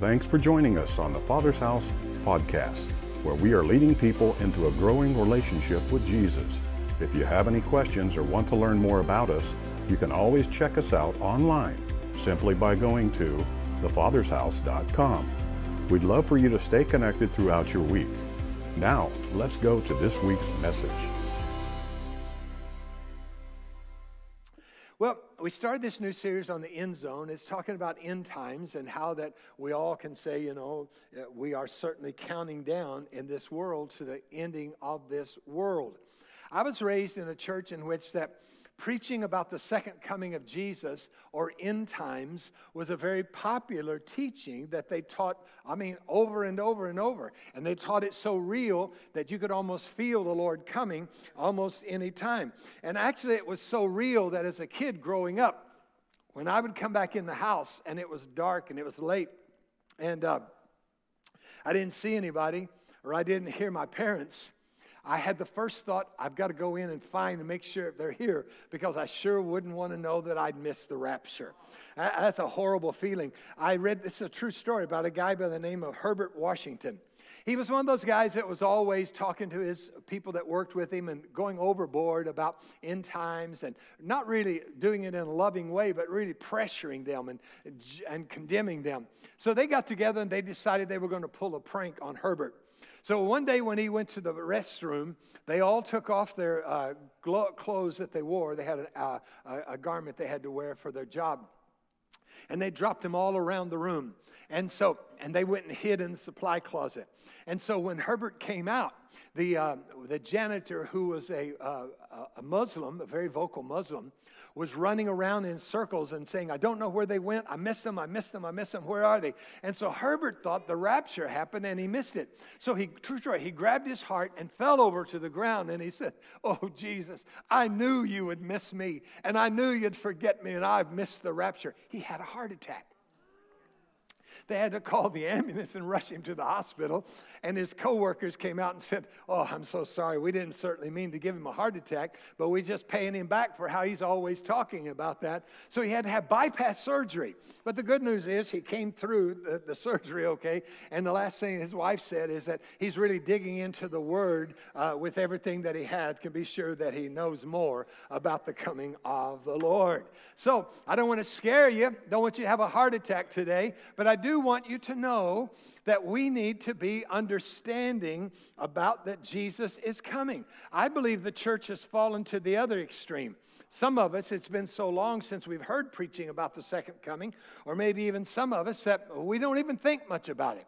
Thanks for joining us on the Father's House podcast, where we are leading people into a growing relationship with Jesus. If you have any questions or want to learn more about us, you can always check us out online simply by going to thefathershouse.com. We'd love for you to stay connected throughout your week. Now, let's go to this week's message. We started this new series on the end zone. It's talking about end times and how that we all can say, you know, we are certainly counting down in this world to the ending of this world. I was raised in a church in which that preaching about the second coming of Jesus or end times was a very popular teaching that they taught, I mean, over and over and over. And they taught it so real that you could almost feel the Lord coming almost any time. And actually, it was so real that as a kid growing up, when I would come back in the house and it was dark and it was late and uh, I didn't see anybody or I didn't hear my parents, I had the first thought, I've got to go in and find and make sure they're here because I sure wouldn't want to know that I'd missed the rapture. That's a horrible feeling. I read, this is a true story about a guy by the name of Herbert Washington. He was one of those guys that was always talking to his people that worked with him and going overboard about end times and not really doing it in a loving way, but really pressuring them and, and condemning them. So they got together and they decided they were going to pull a prank on Herbert. So one day when he went to the restroom, they all took off their uh, clothes that they wore. They had a, uh, a garment they had to wear for their job. And they dropped them all around the room. And so, and they went and hid in the supply closet. And so when Herbert came out, the, uh, the janitor, who was a, uh, a Muslim, a very vocal Muslim, was running around in circles and saying, I don't know where they went. I missed them. I missed them. I missed them. Where are they? And so Herbert thought the rapture happened and he missed it. So he, true story, he grabbed his heart and fell over to the ground and he said, Oh, Jesus, I knew you would miss me and I knew you'd forget me and I've missed the rapture. He had a heart attack. They had to call the ambulance and rush him to the hospital. And his coworkers came out and said, Oh, I'm so sorry. We didn't certainly mean to give him a heart attack, but we're just paying him back for how he's always talking about that. So he had to have bypass surgery. But the good news is he came through the, the surgery okay. And the last thing his wife said is that he's really digging into the word uh, with everything that he has, can be sure that he knows more about the coming of the Lord. So I don't want to scare you, don't want you to have a heart attack today, but I do want you to know that we need to be understanding about that Jesus is coming. I believe the church has fallen to the other extreme. Some of us, it's been so long since we've heard preaching about the second coming, or maybe even some of us that we don't even think much about it.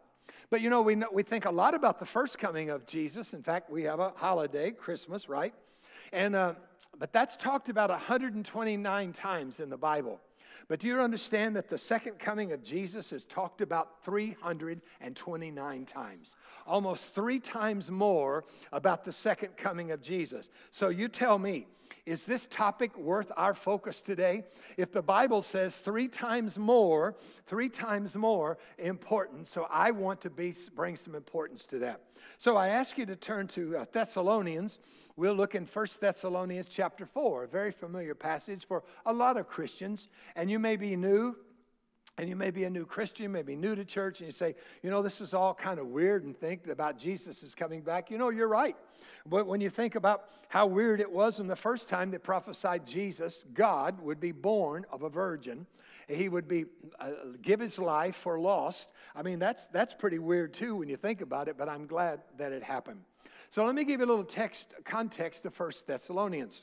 But you know, we, know, we think a lot about the first coming of Jesus. In fact, we have a holiday, Christmas, right? And, uh, but that's talked about 129 times in the Bible. But do you understand that the second coming of Jesus is talked about 329 times? Almost three times more about the second coming of Jesus. So you tell me, is this topic worth our focus today? If the Bible says three times more, three times more important, so I want to be, bring some importance to that. So I ask you to turn to uh, Thessalonians We'll look in 1 Thessalonians chapter 4, a very familiar passage for a lot of Christians. And you may be new, and you may be a new Christian, you may be new to church, and you say, you know, this is all kind of weird and think about Jesus is coming back. You know, you're right. But when you think about how weird it was when the first time they prophesied Jesus, God would be born of a virgin, he would be uh, give his life for lost. I mean, that's that's pretty weird too when you think about it. But I'm glad that it happened. So let me give you a little text context of First Thessalonians.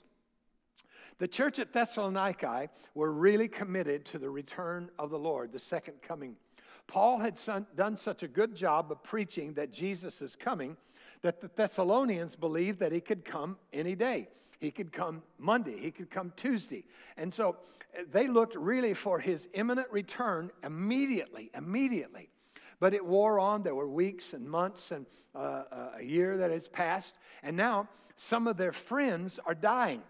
The church at Thessalonica were really committed to the return of the Lord, the second coming. Paul had done such a good job of preaching that Jesus is coming that the Thessalonians believed that he could come any day. He could come Monday, he could come Tuesday. And so eh, they looked really for his imminent return immediately, immediately. But it wore on. There were weeks and months and uh, uh, a year that has passed. And now some of their friends are dying.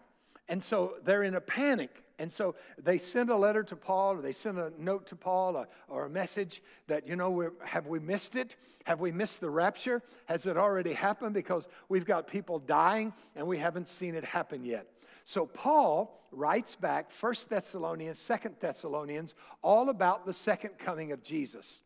And so they're in a panic. And so they send a letter to Paul, or they send a note to Paul, or, or a message that, you know, have we missed it? Have we missed the rapture? Has it already happened? Because we've got people dying and we haven't seen it happen yet. So Paul writes back, First Thessalonians, Second Thessalonians, all about the second coming of Jesus.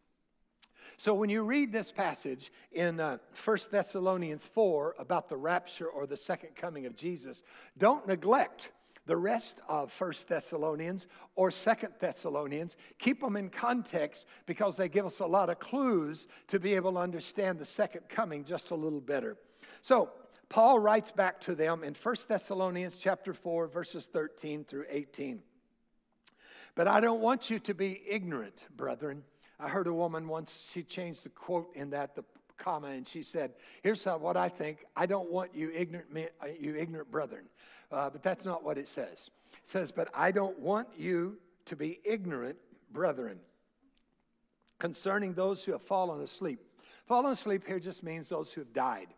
So when you read this passage in uh, 1 Thessalonians 4 about the rapture or the second coming of Jesus, don't neglect the rest of 1 Thessalonians or 2 Thessalonians. Keep them in context because they give us a lot of clues to be able to understand the second coming just a little better. So, Paul writes back to them in 1 Thessalonians chapter 4 verses 13 through 18. But I don't want you to be ignorant, brethren. I heard a woman once, she changed the quote in that, the comma, and she said, Here's how, what I think. I don't want you ignorant, uh, you ignorant brethren. Uh, but that's not what it says. It says, But I don't want you to be ignorant, brethren, concerning those who have fallen asleep. Fallen asleep here just means those who have died.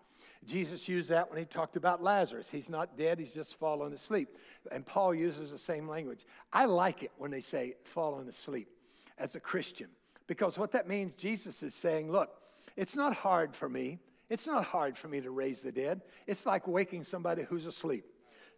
Jesus used that when he talked about Lazarus. He's not dead, he's just fallen asleep. And Paul uses the same language. I like it when they say fallen asleep as a Christian because what that means, Jesus is saying, look, it's not hard for me. It's not hard for me to raise the dead. It's like waking somebody who's asleep.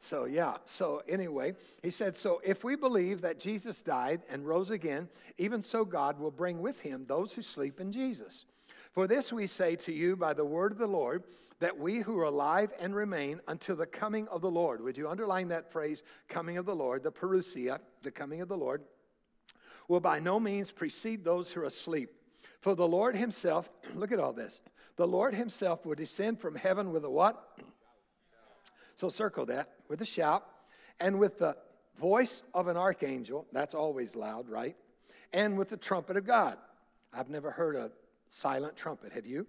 So, yeah. So, anyway, he said, So if we believe that Jesus died and rose again, even so God will bring with him those who sleep in Jesus. For this we say to you by the word of the Lord that we who are alive and remain until the coming of the Lord. Would you underline that phrase, coming of the Lord, the parousia, the coming of the Lord, will by no means precede those who are asleep. For the Lord himself, look at all this, the Lord himself will descend from heaven with a what? So circle that, with a shout, and with the voice of an archangel, that's always loud, right? And with the trumpet of God. I've never heard a silent trumpet, have you?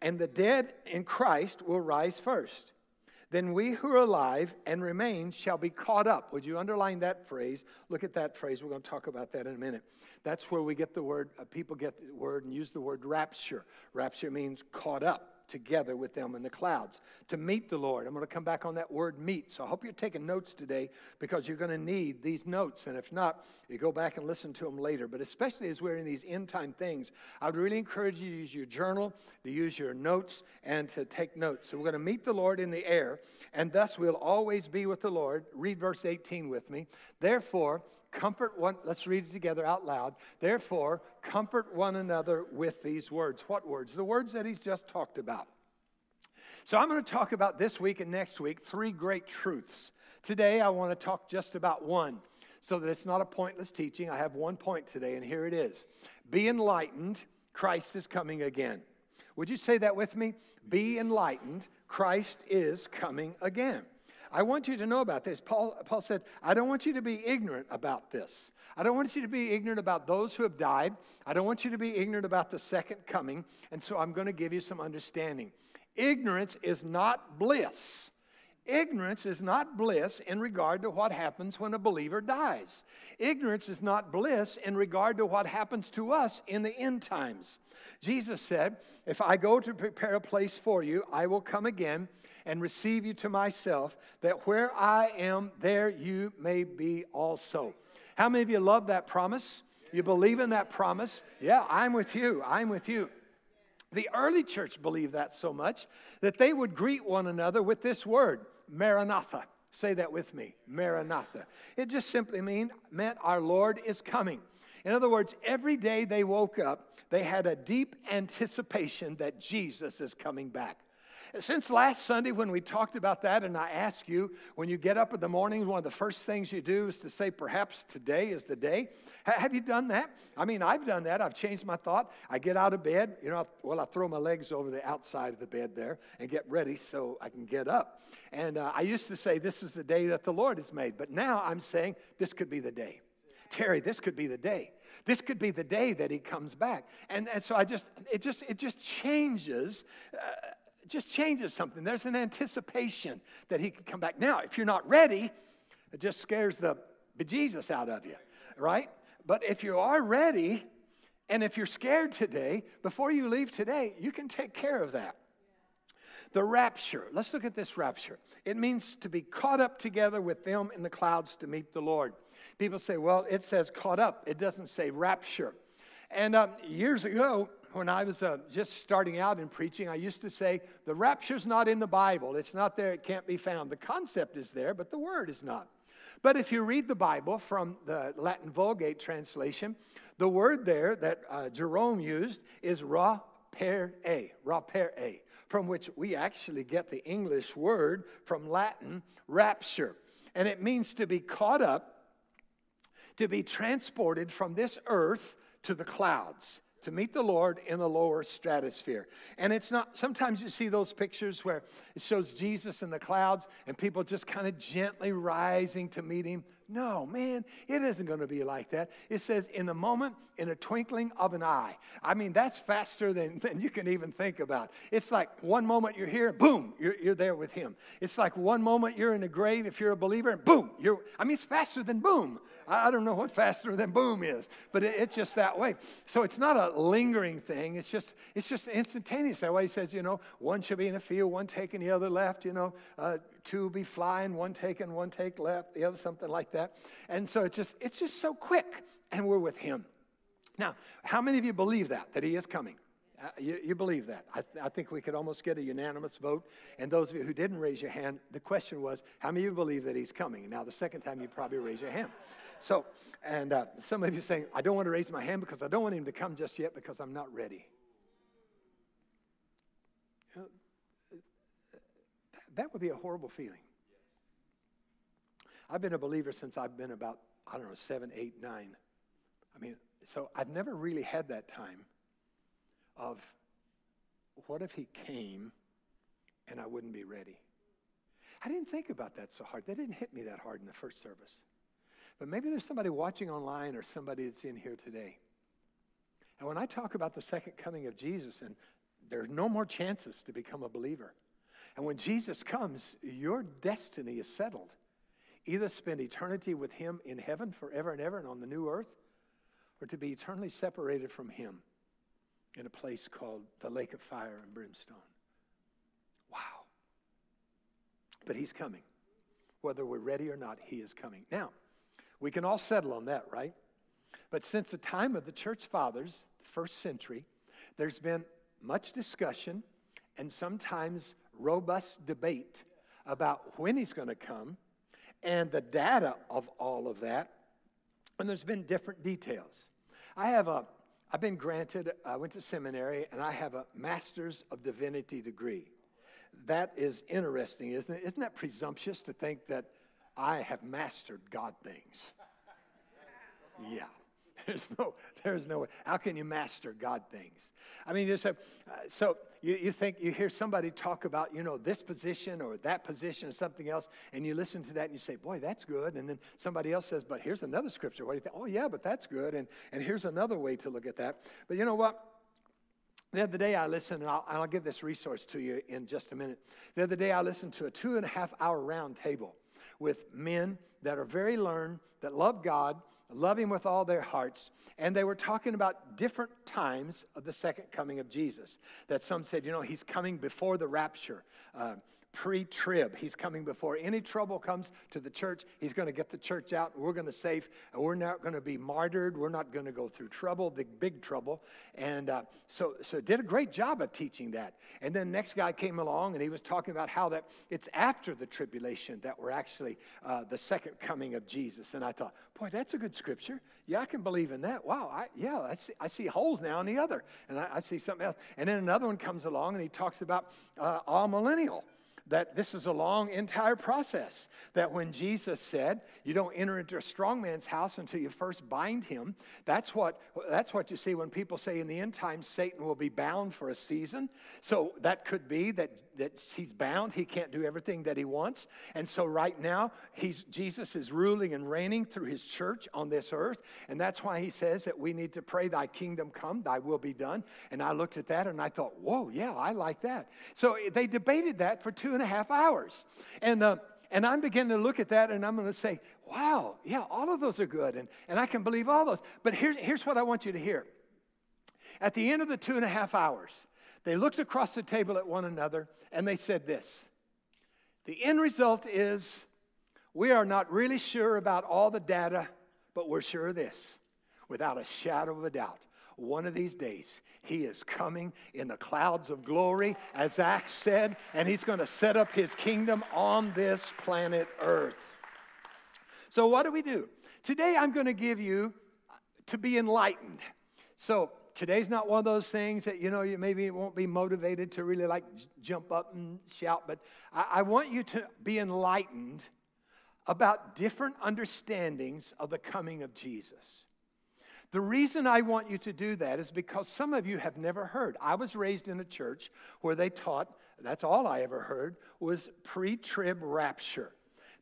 and the dead in Christ will rise first. Then we who are alive and remain shall be caught up. Would you underline that phrase? Look at that phrase. We're going to talk about that in a minute. That's where we get the word, uh, people get the word and use the word rapture. Rapture means caught up together with them in the clouds to meet the Lord. I'm going to come back on that word meet. So I hope you're taking notes today because you're going to need these notes. And if not, you go back and listen to them later. But especially as we're in these end time things, I would really encourage you to use your journal, to use your notes, and to take notes. So we're going to meet the Lord in the air, and thus we'll always be with the Lord. Read verse 18 with me. Therefore, comfort one, let's read it together out loud. Therefore, comfort one another with these words. What words? The words that he's just talked about. So I'm going to talk about this week and next week three great truths. Today, I want to talk just about one so that it's not a pointless teaching. I have one point today, and here it is Be enlightened, Christ is coming again. Would you say that with me? Be enlightened, Christ is coming again. I want you to know about this. Paul, Paul said, I don't want you to be ignorant about this. I don't want you to be ignorant about those who have died. I don't want you to be ignorant about the second coming. And so I'm going to give you some understanding. Ignorance is not bliss. Ignorance is not bliss in regard to what happens when a believer dies. Ignorance is not bliss in regard to what happens to us in the end times. Jesus said, If I go to prepare a place for you, I will come again and receive you to myself, that where I am, there you may be also. How many of you love that promise? You believe in that promise? Yeah, I'm with you. I'm with you. The early church believed that so much that they would greet one another with this word, Maranatha. Say that with me, Maranatha. It just simply mean, meant our Lord is coming. In other words, every day they woke up, they had a deep anticipation that Jesus is coming back. Since last Sunday, when we talked about that, and I asked you, when you get up in the mornings, one of the first things you do is to say, perhaps today is the day. have you done that? I mean, I've done that. I've changed my thought. I get out of bed, you know, well, I throw my legs over the outside of the bed there and get ready so I can get up. And uh, I used to say, this is the day that the Lord has made. But now I'm saying, this could be the day. Terry, this could be the day. This could be the day that he comes back. And, and so I just, it just, it just changes. Uh, just changes something. There's an anticipation that he can come back. Now, if you're not ready, it just scares the bejesus out of you, right? But if you are ready, and if you're scared today, before you leave today, you can take care of that. The rapture. Let's look at this rapture. It means to be caught up together with them in the clouds to meet the Lord. People say, well, it says caught up, it doesn't say rapture. And um, years ago, when I was uh, just starting out in preaching, I used to say, the rapture's not in the Bible. It's not there, it can't be found. The concept is there, but the word is not. But if you read the Bible from the Latin Vulgate translation, The word there that uh, Jerome used is ra per a, ra per a, from which we actually get the English word from Latin, rapture. And it means to be caught up, to be transported from this earth to the clouds to meet the Lord in the lower stratosphere. And it's not, sometimes you see those pictures where it shows Jesus in the clouds and people just kind of gently rising to meet him. No, man, it isn't going to be like that. It says, in a moment, in a twinkling of an eye. I mean, that's faster than, than you can even think about. It's like one moment you're here, boom, you're, you're there with him. It's like one moment you're in the grave if you're a believer, and boom, you're, I mean, it's faster than boom. I, don't know what faster than boom is, but it, it's just that way. So it's not a lingering thing. It's just, it's just instantaneous. That way he says, you know, one should be in the field, one taking the other left, you know, uh, two be flying, one taking, one take left, the other something like that. And so it's just, it's just so quick, and we're with him. Now, how many of you believe that, that he is coming? Uh, you, you, believe that. I, th- I, think we could almost get a unanimous vote. And those of you who didn't raise your hand, the question was, how many of you believe that he's coming? Now, the second time, you probably raise your hand. So, and uh, some of you saying, I don't want to raise my hand because I don't want him to come just yet because I'm not ready. You know, that would be a horrible feeling. I've been a believer since I've been about, I don't know, seven, eight, nine. I mean, so I've never really had that time of what if he came and I wouldn't be ready? I didn't think about that so hard. That didn't hit me that hard in the first service. But maybe there's somebody watching online or somebody that's in here today. And when I talk about the second coming of Jesus, and there's no more chances to become a believer. And when Jesus comes, your destiny is settled. Either spend eternity with him in heaven forever and ever and on the new earth, or to be eternally separated from him in a place called the lake of fire and brimstone. Wow. But he's coming. Whether we're ready or not, he is coming. Now, we can all settle on that, right? But since the time of the church fathers, first century, there's been much discussion and sometimes robust debate about when he's going to come and the data of all of that. And there's been different details. I have a, I've been granted, I went to seminary, and I have a Master's of Divinity degree. That is interesting, isn't it? Isn't that presumptuous to think that I have mastered God things? Yeah. There's no, there's no way. How can you master God things? I mean, there's a, uh, so you, you think, you hear somebody talk about, you know, this position or that position or something else, and you listen to that and you say, boy, that's good. And then somebody else says, but here's another scripture. What do you think? Oh, yeah, but that's good. And, and here's another way to look at that. But you know what? The other day I listened, and I'll, I'll give this resource to you in just a minute. The other day I listened to a two and a half hour round table with men that are very learned, that love God, love Him with all their hearts. And they were talking about different times of the second coming of Jesus. That some said, you know, He's coming before the rapture. Uh, pre trib. He's coming before any trouble comes to the church. He's going to get the church out, we're going to save, and we're not going to be martyred. We're not going to go through trouble, the big trouble. And uh, so, so did a great job of teaching that. And then next guy came along, and he was talking about how that it's after the tribulation that we're actually uh, the second coming of Jesus. And I thought, boy, that's a good scripture. Yeah, I can believe in that. Wow, I, yeah, I see, I see holes now in the other, and I, I see something else. And then another one comes along, and he talks about uh, amillennial that this is a long entire process. That when Jesus said, you don't enter into a strong man's house until you first bind him, that's what, that's what you see when people say in the end times Satan will be bound for a season. So that could be that, that he's bound, he can't do everything that he wants. And so right now, he's, Jesus is ruling and reigning through his church on this earth. And that's why he says that we need to pray, Thy kingdom come, Thy will be done. And I looked at that and I thought, whoa, yeah, I like that. So they debated that for two and a half hours. And, uh, and I'm beginning to look at that and I'm going to say, wow, yeah, all of those are good. And, and I can believe all those. But here's, here's what I want you to hear. At the end of the two and a half hours, they looked across the table at one another and they said this The end result is we are not really sure about all the data, but we're sure of this without a shadow of a doubt one of these days, he is coming in the clouds of glory, as Acts said, and he's going to set up his kingdom on this planet Earth. So, what do we do? Today, I'm going to give you to be enlightened. So today's not one of those things that, you know, you maybe won't be motivated to really like jump up and shout, but I, I want you to be enlightened about different understandings of the coming of Jesus. The reason I want you to do that is because some of you have never heard. I was raised in a church where they taught, that's all I ever heard, was pre trib rapture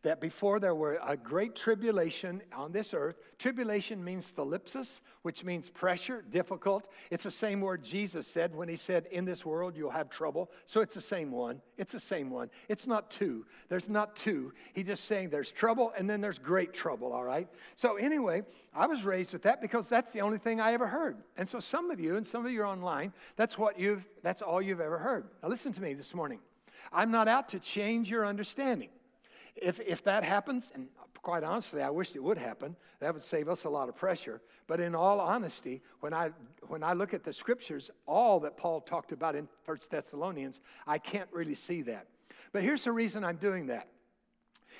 that before there were a great tribulation on this earth, tribulation means thlipsis, which means pressure, difficult. It's the same word Jesus said when he said, In this world you'll have trouble. So it's the same one. It's the same one. It's not two. There's not two. He's just saying there's trouble and then there's great trouble, all right? So anyway, I was raised with that because that's the only thing I ever heard. And so some of you, and some of you are online, that's what you've, that's all you've ever heard. Now listen to me this morning. I'm not out to change your understanding. If, if that happens, and quite honestly, I wish it would happen, that would save us a lot of pressure. But in all honesty, when I, when I look at the scriptures, all that Paul talked about in First Thessalonians, I can't really see that. But here's the reason I'm doing that.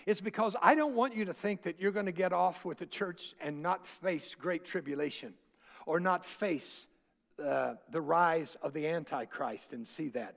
It's because I don't want you to think that you're going to get off with the church and not face great tribulation or not face uh, the rise of the Antichrist and see that.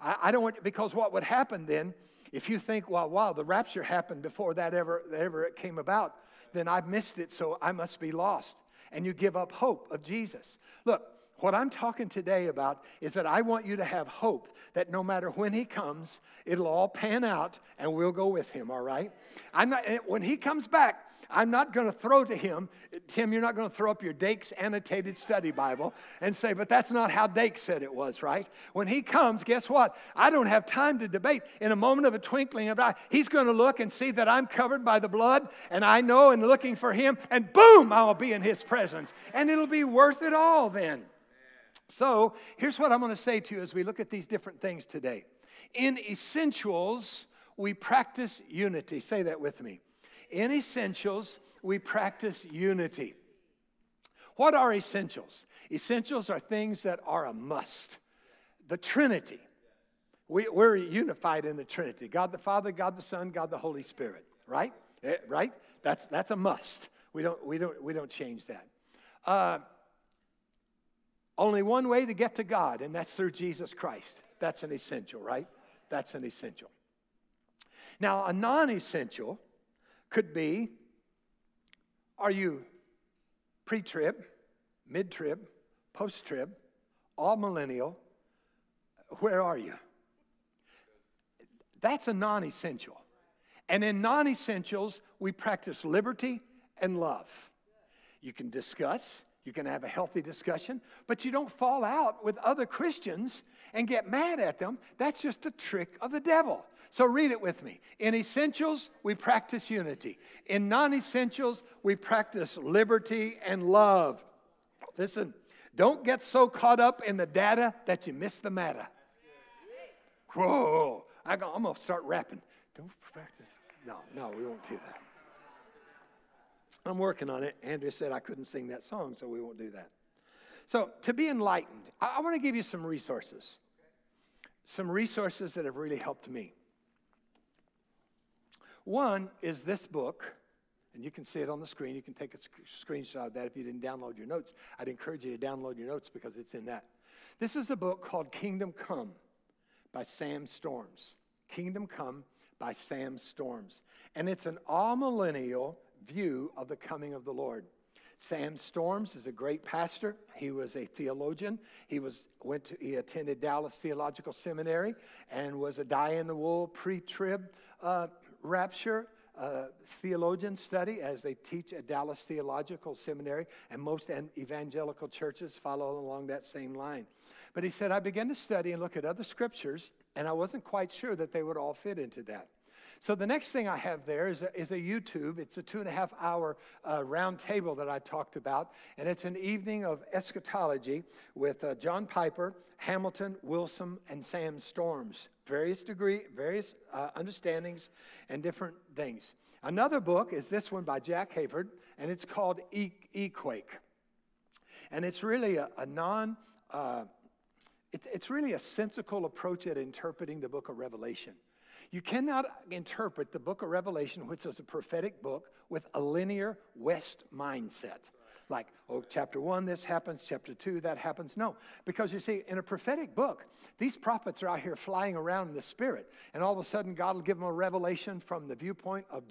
I, I don't want, because what would happen then if you think, well, wow, the rapture happened before that ever, ever it came about, then I've missed it, so I must be lost. And you give up hope of Jesus. Look, what I'm talking today about is that I want you to have hope that no matter when he comes, it'll all pan out and we'll go with him, all right? I'm not, eh, when he comes back, I'm not going to throw to him, Tim, you're not going to throw up your Dake's annotated study Bible and say, but that's not how Dake said it was, right? When he comes, guess what? I don't have time to debate. In a moment of a twinkling of an eye, he's going to look and see that I'm covered by the blood, and I know and looking for him, and boom, I'll be in his presence. And it'll be worth it all then. So here's what I'm going to say to you as we look at these different things today. In essentials, we practice unity. Say that with me. In essentials, we practice unity. What are essentials? Essentials are things that are a must. The Trinity. We, are unified in the Trinity God the Father, God the Son, God the Holy Spirit, right? Eh, right? That's, that's a must. We don't, we, don't, we don't change that. Uh, only one way to get to God, and that's through Jesus Christ. That's an essential, right? That's an essential. Now, a non essential could be are you pre trib, mid trib, post trib, amillennial? Where are you? That's a non essential. And in non essentials, we practice liberty and love. You can discuss, you can have a healthy discussion, but you don't fall out with other Christians and get mad at them. That's just a trick of the devil. So read it with me. In essentials, we practice unity. In non essentials, we practice liberty and love. Listen, don't get so caught up in the data that you miss the matter. Whoa, I am going to start rapping. Don't practice. No, no, we won't do that. I'm working on it. Andrew said I couldn't sing that song, so we won't do that. So, to be enlightened, I, I want to give you some resources. Some resources that have really helped me. One is this book, and you can see it on the screen. You can take a screenshot of that if you didn't download your notes. I'd encourage you to download your notes because it's in that. This is a book called Kingdom Come by Sam Storms. Kingdom Come by Sam Storms. And it's an amillennial view of the coming of the Lord. Sam Storms is a great pastor. He was a theologian. He was went to, he attended Dallas Theological Seminary and was a die in the wool pre-trib uh, rapture uh, theologian study as they teach at Dallas Theological Seminary, and most evangelical churches follow along that same line. But he said, I began to study and look at other scriptures, and I wasn't quite sure that they would all fit into that. So the next thing I have there is a, is a YouTube. It's a two and a half hour uh, round table that I talked about, and it's an evening of eschatology with uh, John Piper, Hamilton, Wilson, and Sam Storms. Various degree, various uh, understandings, and different things. Another book is this one by Jack Hayford, and it's called e- Equake. And it's really a, a non, uh, it, it's really a sensical approach at interpreting the book of Revelation. You cannot interpret the book of Revelation, which is a prophetic book, with a linear West mindset. Like, oh, chapter one, this happens, chapter two, that happens. No, because you see, in a prophetic book, these prophets are out here flying around in the spirit, and all of a sudden, God will give them a revelation from the viewpoint of,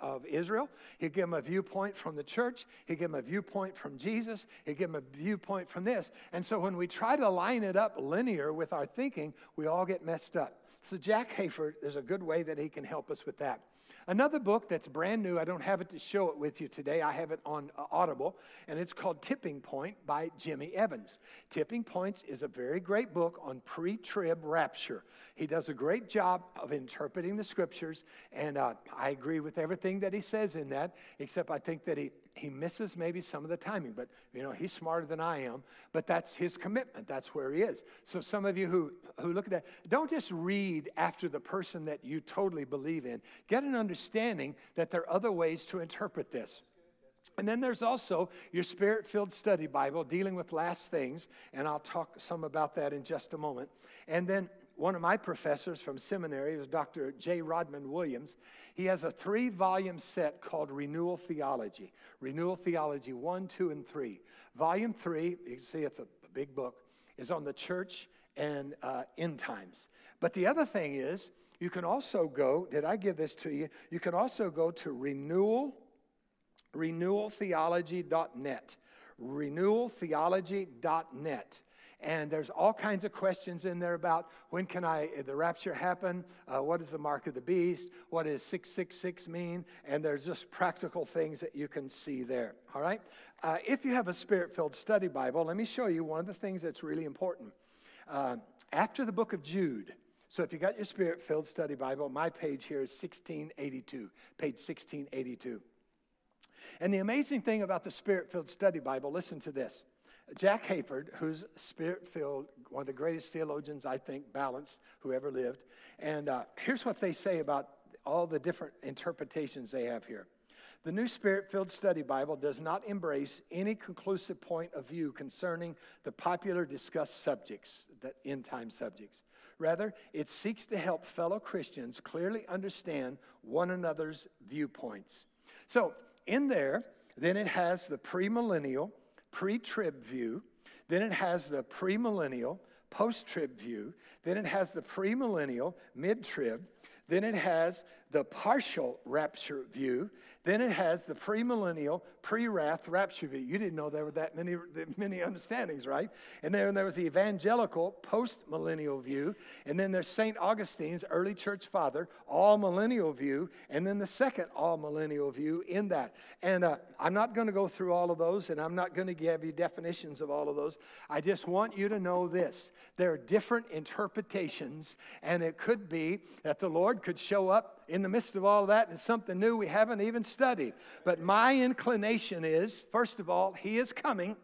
of Israel. He'll give them a viewpoint from the church. He'll give them a viewpoint from Jesus. He'll give them a viewpoint from this. And so when we try to line it up linear with our thinking, we all get messed up. So Jack Hayford, there's a good way that he can help us with that. Another book that's brand new, I don't have it to show it with you today. I have it on uh, Audible, and it's called Tipping Point by Jimmy Evans. Tipping Points is a very great book on pre trib rapture. He does a great job of interpreting the scriptures, and uh, I agree with everything that he says in that, except I think that he he misses maybe some of the timing, but you know, he's smarter than I am, but that's his commitment. That's where he is. So some of you who, who look at that, don't just read after the person that you totally believe in. Get an understanding that there are other ways to interpret this. And then there's also your spirit filled study Bible dealing with last things, and I'll talk some about that in just a moment. And then one of my professors from seminary was Dr. J. Rodman Williams. He has a three volume set called Renewal Theology. Renewal Theology 1, 2, and 3. Volume 3, you can see it's a big book, is on the church and uh, end times. But the other thing is, you can also go, did I give this to you? You can also go to renewal, renewaltheology.net. Renewaltheology.net. And there's all kinds of questions in there about when can I, the rapture happen? Uh, what is the mark of the beast? What does 666 mean? And there's just practical things that you can see there. All right? Uh, if you have a spirit filled study Bible, let me show you one of the things that's really important. Uh, after the book of Jude, so if you got your spirit filled study Bible, my page here is 1682, page 1682. And the amazing thing about the spirit filled study Bible, listen to this. Jack Hayford, who's spirit filled, one of the greatest theologians, I think, balanced, who ever lived. And uh, here's what they say about all the different interpretations they have here. The New Spirit filled study Bible does not embrace any conclusive point of view concerning the popular discussed subjects, the end time subjects. Rather, it seeks to help fellow Christians clearly understand one another's viewpoints. So, in there, then it has the premillennial, pre trib view, then it has the premillennial, post trib view, then it has the premillennial, mid trib, then it has the partial rapture view, then it has the premillennial, pre-wrath rapture view. You didn't know there were that many, many understandings, right? And then there was the evangelical, post-millennial view, and then there's St. Augustine's early church father, amillennial view, and then the second amillennial view in that. And uh, I'm not going to go through all of those, and I'm not going to give you definitions of all of those. I just want you to know this: there are different interpretations, and it could be that the Lord could show up in the midst of all that and something new we haven't even studied. But my inclination is, first of all, He is coming.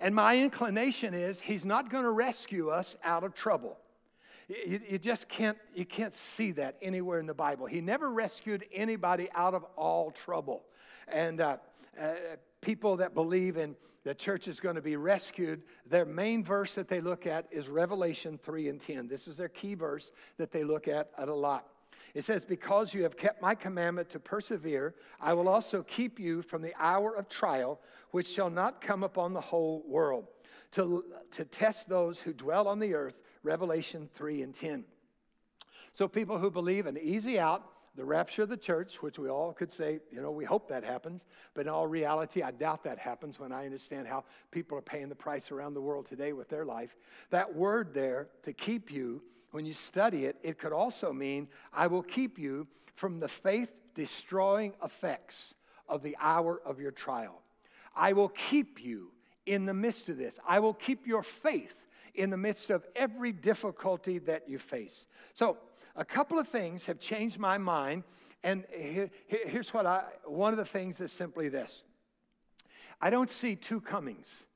And my inclination is He's not going to rescue us out of trouble. You, you, just can't, you can't see that anywhere in the Bible. He never rescued anybody out of all trouble. And uh, uh, people that believe in the church is going to be rescued, their main verse that they look at is Revelation 3 and 10. This is their key verse that they look at, at a lot. It says, Because you have kept my commandment to persevere, I will also keep you from the hour of trial, which shall not come upon the whole world, to, to test those who dwell on the earth. Revelation 3 and 10. So, people who believe an easy out, the rapture of the church, which we all could say, you know, we hope that happens, but in all reality, I doubt that happens when I understand how people are paying the price around the world today with their life. That word there, to keep you, when you study it, it could also mean, I will keep you from the faith destroying effects of the hour of your trial. I will keep you in the midst of this. I will keep your faith in the midst of every difficulty that you face. So, a couple of things have changed my mind. And here, here's what I one of the things is simply this I don't see two comings,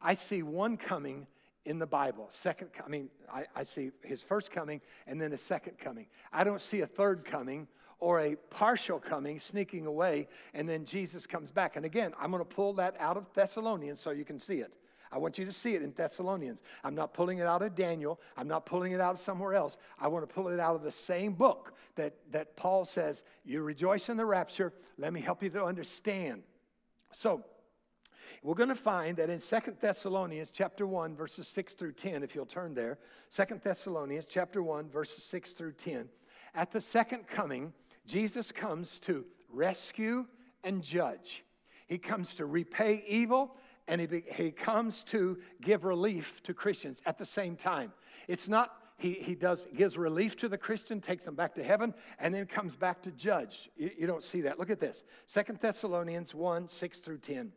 I see one coming in the Bible. Second, I mean, I, I, see his first coming and then a second coming. I don't see a third coming or a partial coming sneaking away and then Jesus comes back. And again, I'm going to pull that out of Thessalonians so you can see it. I want you to see it in Thessalonians. I'm not pulling it out of Daniel. I'm not pulling it out of somewhere else. I want to pull it out of the same book that, that Paul says, You rejoice in the rapture. Let me help you to understand. So, We're going to find that in Second Thessalonians chapter 1 verses 6 through 10 if you'll turn there. Second Thessalonians chapter 1 verses 6 through 10. At the second coming, Jesus comes to rescue and judge. He comes to repay evil and he, he comes to give relief to Christians at the same time. It's not he, he does gives relief to the Christian, takes them back to heaven, and then comes back to judge. You, you don't see that. Look at this. Second Thessalonians 1, 6 through 10.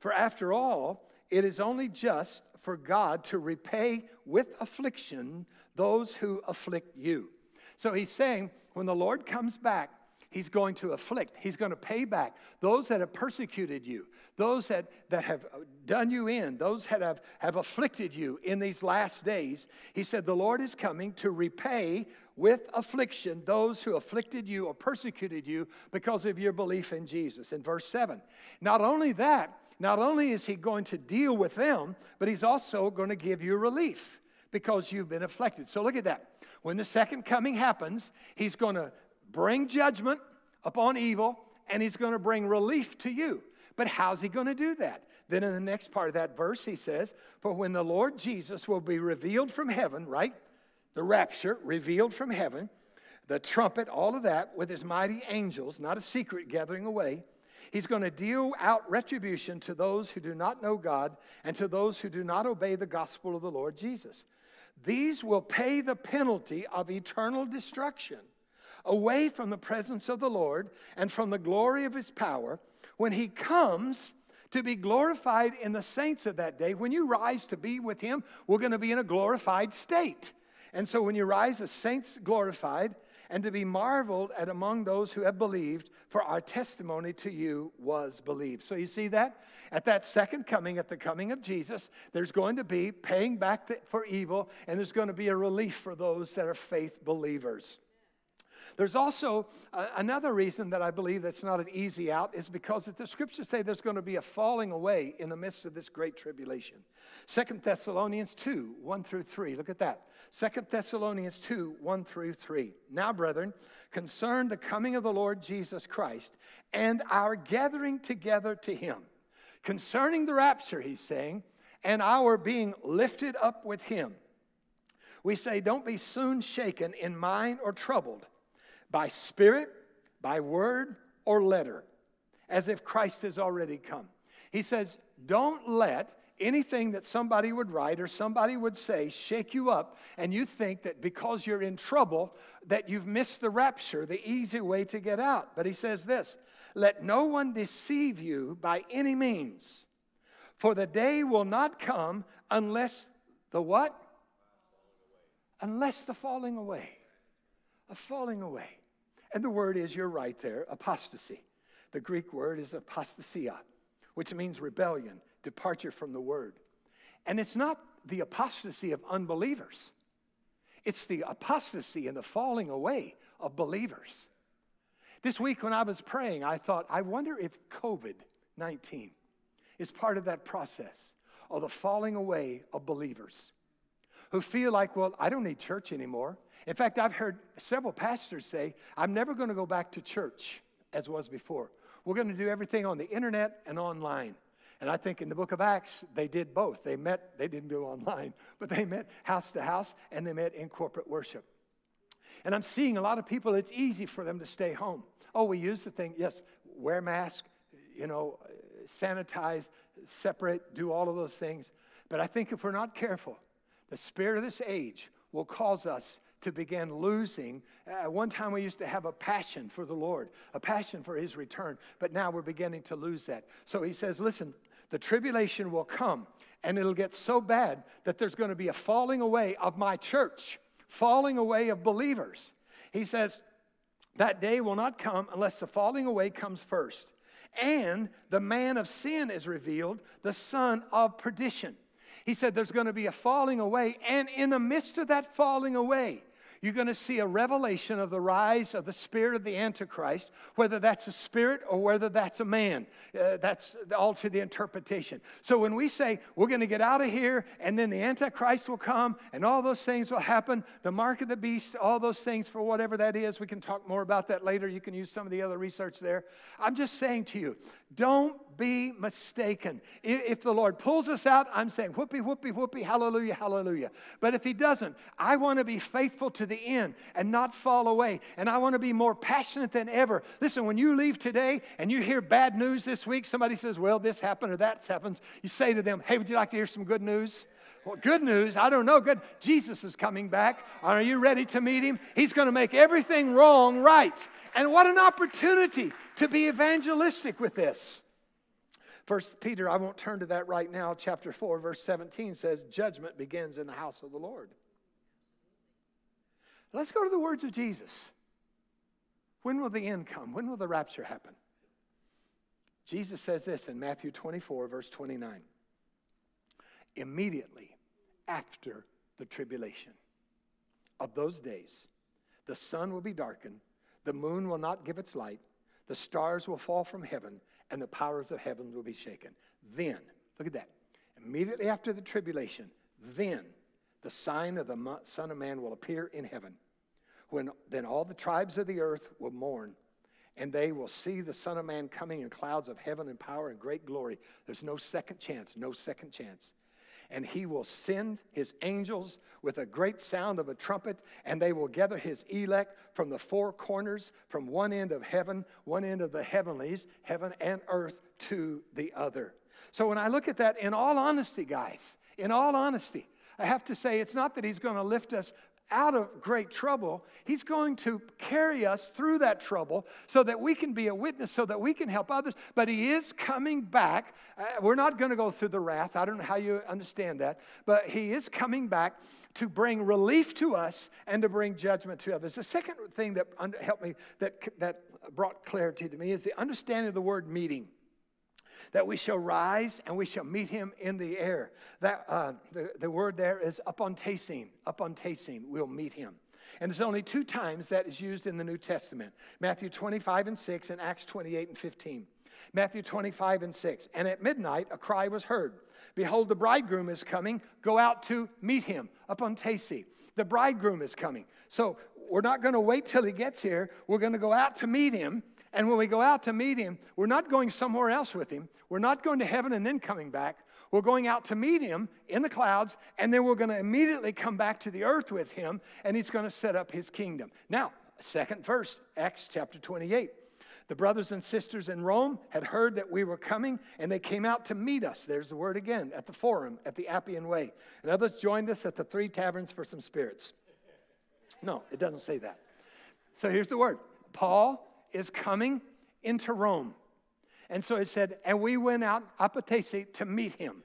For after all, it is only just for God to repay with affliction those who afflict you. So he's saying, when the Lord comes back, he's going to afflict, he's going to pay back those that have persecuted you, those that, that have done you in, those that have, have afflicted you in these last days. He said, The Lord is coming to repay with affliction those who afflicted you or persecuted you because of your belief in Jesus. In verse 7. Not only that, not only is he going to deal with them, but he's also going to give you relief because you've been afflicted. So look at that. When the second coming happens, he's going to bring judgment upon evil and he's going to bring relief to you. But how's he going to do that? Then in the next part of that verse, he says, For when the Lord Jesus will be revealed from heaven, right? The rapture, revealed from heaven, the trumpet, all of that, with his mighty angels, not a secret gathering away. He's going to deal out retribution to those who do not know God and to those who do not obey the gospel of the Lord Jesus. These will pay the penalty of eternal destruction away from the presence of the Lord and from the glory of his power when he comes to be glorified in the saints of that day. When you rise to be with him, we're going to be in a glorified state. And so when you rise as saints glorified, and to be marveled at among those who have believed, for our testimony to you was believed. So you see that? At that second coming, at the coming of Jesus, there's going to be paying back for evil, and there's going to be a relief for those that are faith believers. There's also uh, another reason that I believe that's not an easy out is because the scriptures say there's going to be a falling away in the midst of this great tribulation. Second Thessalonians 2, 1 through 3. Look at that. Second Thessalonians 2, 1 through 3. Now, brethren, concern the coming of the Lord Jesus Christ and our gathering together to him. Concerning the rapture, he's saying, and our being lifted up with him. We say, don't be soon shaken in mind or troubled by spirit, by word, or letter, as if Christ has already come. He says, don't let anything that somebody would write or somebody would say shake you up and you think that because you're in trouble that you've missed the rapture the easy way to get out. But he says this let no one deceive you by any means for the day will not come unless the what? Unless the falling away. A falling away and the word is you're right there apostasy the greek word is apostasia which means rebellion departure from the word. And it's not the apostasy of unbelievers, it's the apostasy and the falling away of believers. This week, when I was praying, I thought, I wonder if COVID 19 is part of that process of the falling away of believers who feel like, well, I don't need church anymore. In fact, I've heard several pastors say, I'm never going to go back to church as was before. We're going to do everything on the internet and online. And I think in the book of Acts, they did both. They met, they didn't do online, but they met house to house and they met in corporate worship. And I'm seeing a lot of people, it's easy for them to stay home. Oh, we use the thing, yes, wear mask, you know, sanitize, separate, do all of those things. But I think if we're not careful, the spirit of this age will cause us to begin losing. Uh, one time we used to have a passion for the Lord, a passion for His return, but now we're beginning to lose that. So he says, listen, the tribulation will come and it'll get so bad that there's going to be a falling away of my church, falling away of believers. He says, that day will not come unless the falling away comes first. And the man of sin is revealed, the son of perdition. He said there's going to be a falling away, and in the midst of that falling away, you're going to see a revelation of the rise of the spirit of the Antichrist, whether that's a spirit or whether that's a man. Uh, that's all to the interpretation. So when we say we're going to get out of here and then the Antichrist will come and all those things will happen, the mark of the beast, all those things for whatever that is, we can talk more about that later. You can use some of the other research there. I'm just saying to you, Don't be mistaken. If the Lord pulls us out, I'm saying whoopee, whoopee, whoopee, hallelujah, hallelujah. But if He doesn't, I want to be faithful to the end and not fall away. And I want to be more passionate than ever. Listen, when you leave today and you hear bad news this week, somebody says, well, this happened or that happens, you say to them, hey, would you like to hear some good news? Well, good news, I don't know. Good. Jesus is coming back. Are you ready to meet him? He's going to make everything wrong right. And what an opportunity to be evangelistic with this. First Peter, I won't turn to that right now, chapter 4, verse 17 says, Judgment begins in the house of the Lord. Let's go to the words of Jesus. When will the end come? When will the rapture happen? Jesus says this in Matthew 24, verse 29 immediately after the tribulation of those days, the sun will be darkened, the moon will not give its light, the stars will fall from heaven, and the powers of heaven will be shaken. Then, look at that. Immediately after the tribulation, then the sign of the Son of Man will appear in heaven. When then all the tribes of the earth will mourn, and they will see the Son of Man coming in clouds of heaven in power and great glory. There's no second chance, no second chance and he will send his angels with a great sound of a trumpet, and they will gather his elect from the four corners, from one end of heaven, one end of the heavenlies, heaven and earth, to the other. So when I look at that, in all honesty, guys, in all honesty, I have to say it's not that he's going to lift us out of great trouble, He's going to carry us through that trouble so that we can be a witness, so that we can help others. But He is coming back. Uh, we're not going to go through the wrath. I don't know how you understand that. But He is coming back to bring relief to us and to bring judgment to others. The second thing that helped me, that, that brought clarity to me, is the understanding of the word meeting that we shall rise and we shall meet him in the air. That, uh, the, the word there is apostasis, apantesin, we'll meet him. And there's only two times that is used in the New Testament Matthew 25 and 6 and Acts 28 and 15. Matthew 25 and 6. And at midnight a cry was heard Behold, the bridegroom is coming. Go out to meet him apantesin. The bridegroom is coming. So we're not going to wait till he gets here. We're going to go out to meet him. And when we go out to meet him, we're not going somewhere else with him. We're not going to heaven and then coming back. We're going out to meet him in the clouds, and then we're going to immediately come back to the earth with him, and he's going to set up his kingdom. Now, second verse, Acts chapter 28. The brothers and sisters in Rome had heard that we were coming, and they came out to meet us. There's the word again, at the forum, at the Appian Way. And others joined us at the three taverns for some spirits. No, it doesn't say that. So here's the word Paul is coming into Rome. And so it said, and we went out, apotesi, to meet him.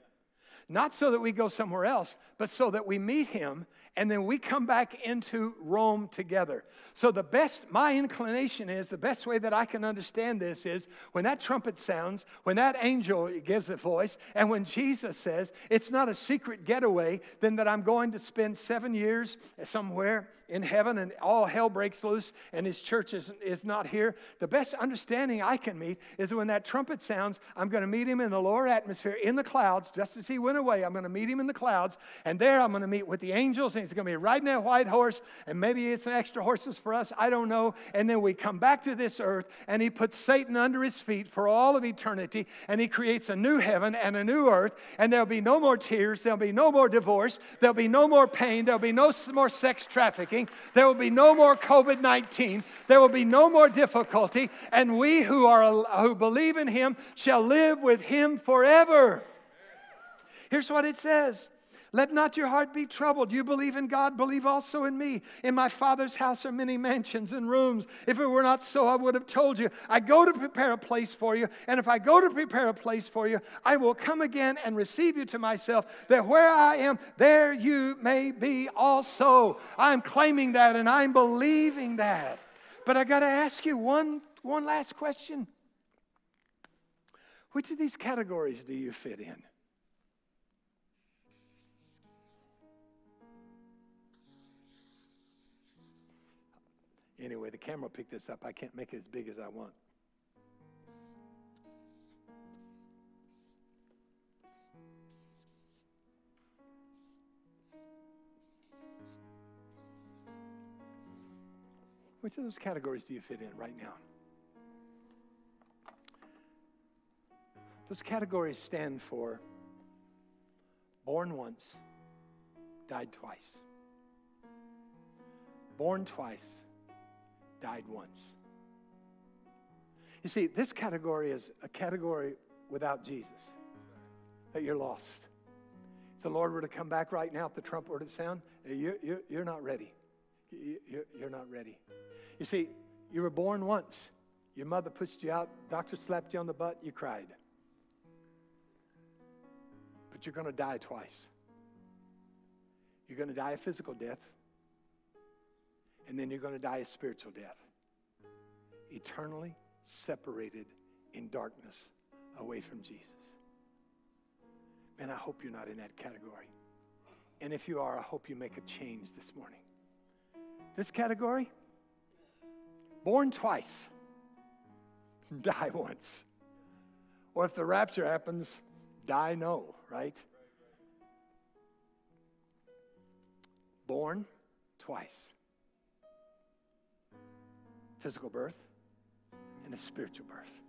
Not so that we go somewhere else, but so that we meet him and then we come back into Rome together. So, the best, my inclination is the best way that I can understand this is when that trumpet sounds, when that angel gives a voice, and when Jesus says it's not a secret getaway, then that I'm going to spend seven years somewhere in heaven and all hell breaks loose and his church is, is not here. The best understanding I can meet is when that trumpet sounds, I'm going to meet him in the lower atmosphere in the clouds, just as he went away. I'm going to meet him in the clouds, and there I'm going to meet with the angels, he's going to be riding that white horse, and maybe it's extra horses for us. I don't know. And then we come back to this earth, and he puts Satan under his feet for all of eternity, and he creates a new heaven and a new earth, and there'll be no more tears, there'll be no more divorce, there'll be no more pain, there'll be no more sex trafficking, there will be no more COVID 19, there will be no more difficulty, and we who, are, who believe in him shall live with him forever. Here's what it says let not your heart be troubled. You believe in God, believe also in me. In my Father's house are many mansions and rooms. If it were not so, I would have told you. I go to prepare a place for you. And if I go to prepare a place for you, I will come again and receive you to myself, that where I am, there you may be also. I'm claiming that and I'm believing that. But I got to ask you one, one last question. Which of these categories do you fit in? Anyway, the camera picked this up. I can't make it as big as I want. Which of those categories do you fit in right now? Those categories stand for born once, died twice. Born twice, died once. You see, this category is a category without Jesus, that you're lost. If the Lord were to come back right now, if the trump were to sound, you're, you're, you're not ready. You're, you're not ready. You see, you were born once. Your mother pushed you out, doctor slapped you on the butt, you cried. But you're going to die twice. You're going to die a physical death, and then you're going to die a spiritual death. Eternally separated in darkness away from Jesus. Man, I hope you're not in that category. And if you are, I hope you make a change this morning. This category, born twice, die once. Or if the rapture happens, die no, right? Born twice physical birth and a spiritual birth.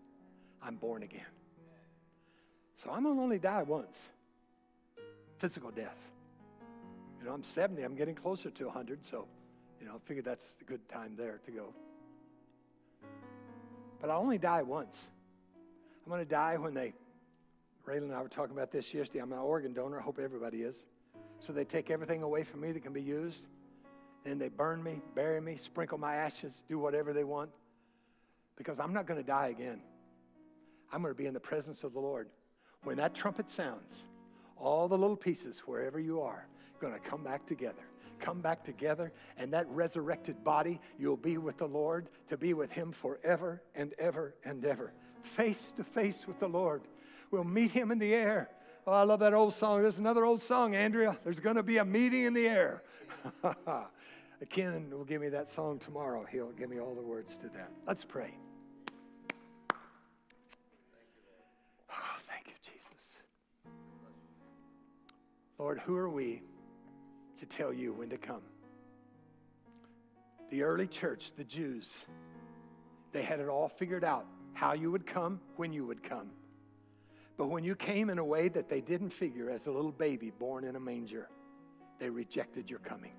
I'm born again. So I'm going to only die once physical death. You know, I'm 70, I'm getting closer to 100, so, you know, I figured that's a good time there to go. But I only die once. I'm going to die when they, Raylan and I were talking about this yesterday. I'm an organ donor. I hope everybody is. So they take everything away from me that can be used. And they burn me, bury me, sprinkle my ashes, do whatever they want. Because I'm not going to die again. I'm going to be in the presence of the Lord. When that trumpet sounds, all the little pieces, wherever you are, going to come back together. Come back together, and that resurrected body, you'll be with the Lord to be with Him forever and ever and ever. Face to face with the Lord. We'll meet Him in the air. Oh, I love that old song. There's another old song, Andrea. There's going to be a meeting in the air. Ken will give me that song tomorrow. He'll give me all the words to that. Let's pray. Oh, thank you, Jesus. Lord, who are we to tell you when to come? The early church, the Jews, they had it all figured out how you would come, when you would come. But when you came in a way that they didn't figure as a little baby born in a manger, they rejected your coming.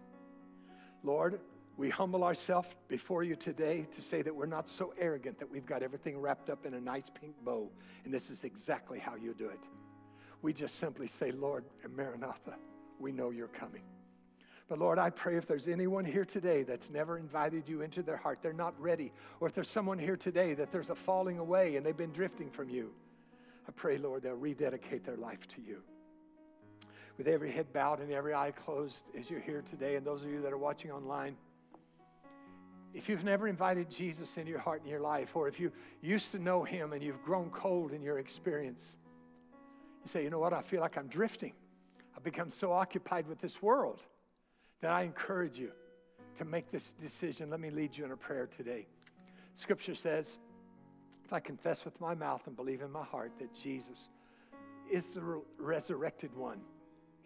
Lord, we humble ourselves before you today to say that we're not so arrogant that we've got everything wrapped up in a nice pink bow, and this is exactly how you do it. We just simply say, Lord, Maranatha, we know you're coming. But Lord, I pray if there's anyone here today that's never invited you into their heart, they're not ready, or if there's someone here today that there's a falling away and they've been drifting from you, I pray, Lord, they'll rededicate their life to you with every head bowed and every eye closed as you're here today, and those of you that are watching online, if you've never invited Jesus into your heart and your life, or if you used to know him and you've grown cold in your experience, you say, you know what, I feel like I'm drifting. I've become so occupied with this world that I encourage you to make this decision. Let me lead you in a prayer today. Scripture says, if I confess with my mouth and believe in my heart that Jesus is the resurrected one,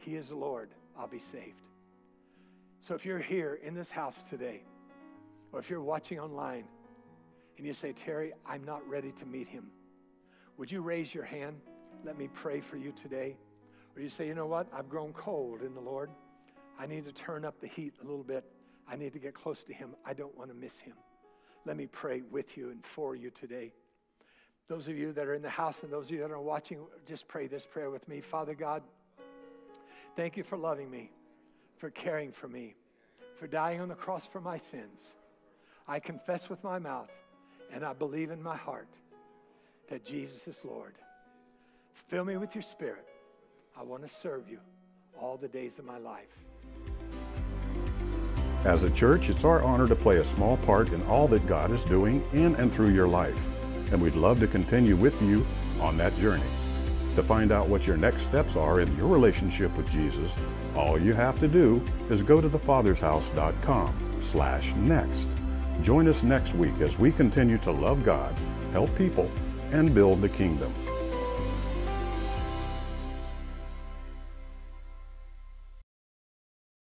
he is the Lord, I'll be saved. So if you're here in this house today, or if you're watching online, and you say, Terry, I'm not ready to meet him, would you raise your hand? Let me pray for you today. Or you say, you know what? I've grown cold in the Lord. I need to turn up the heat a little bit. I need to get close to him. I don't want to miss him. Let me pray with you and for you today. Those of you that are in the house and those of you that are watching, just pray this prayer with me. Father God, Thank you for loving me, for caring for me, for dying on the cross for my sins. I confess with my mouth and I believe in my heart that Jesus is Lord. Fill me with your spirit. I want to serve you all the days of my life. As a church, it's our honor to play a small part in all that God is doing in and through your life. And we'd love to continue with you on that journey. To find out what your next steps are in your relationship with Jesus, all you have to do is go to thefathershouse.com slash next. Join us next week as we continue to love God, help people, and build the kingdom.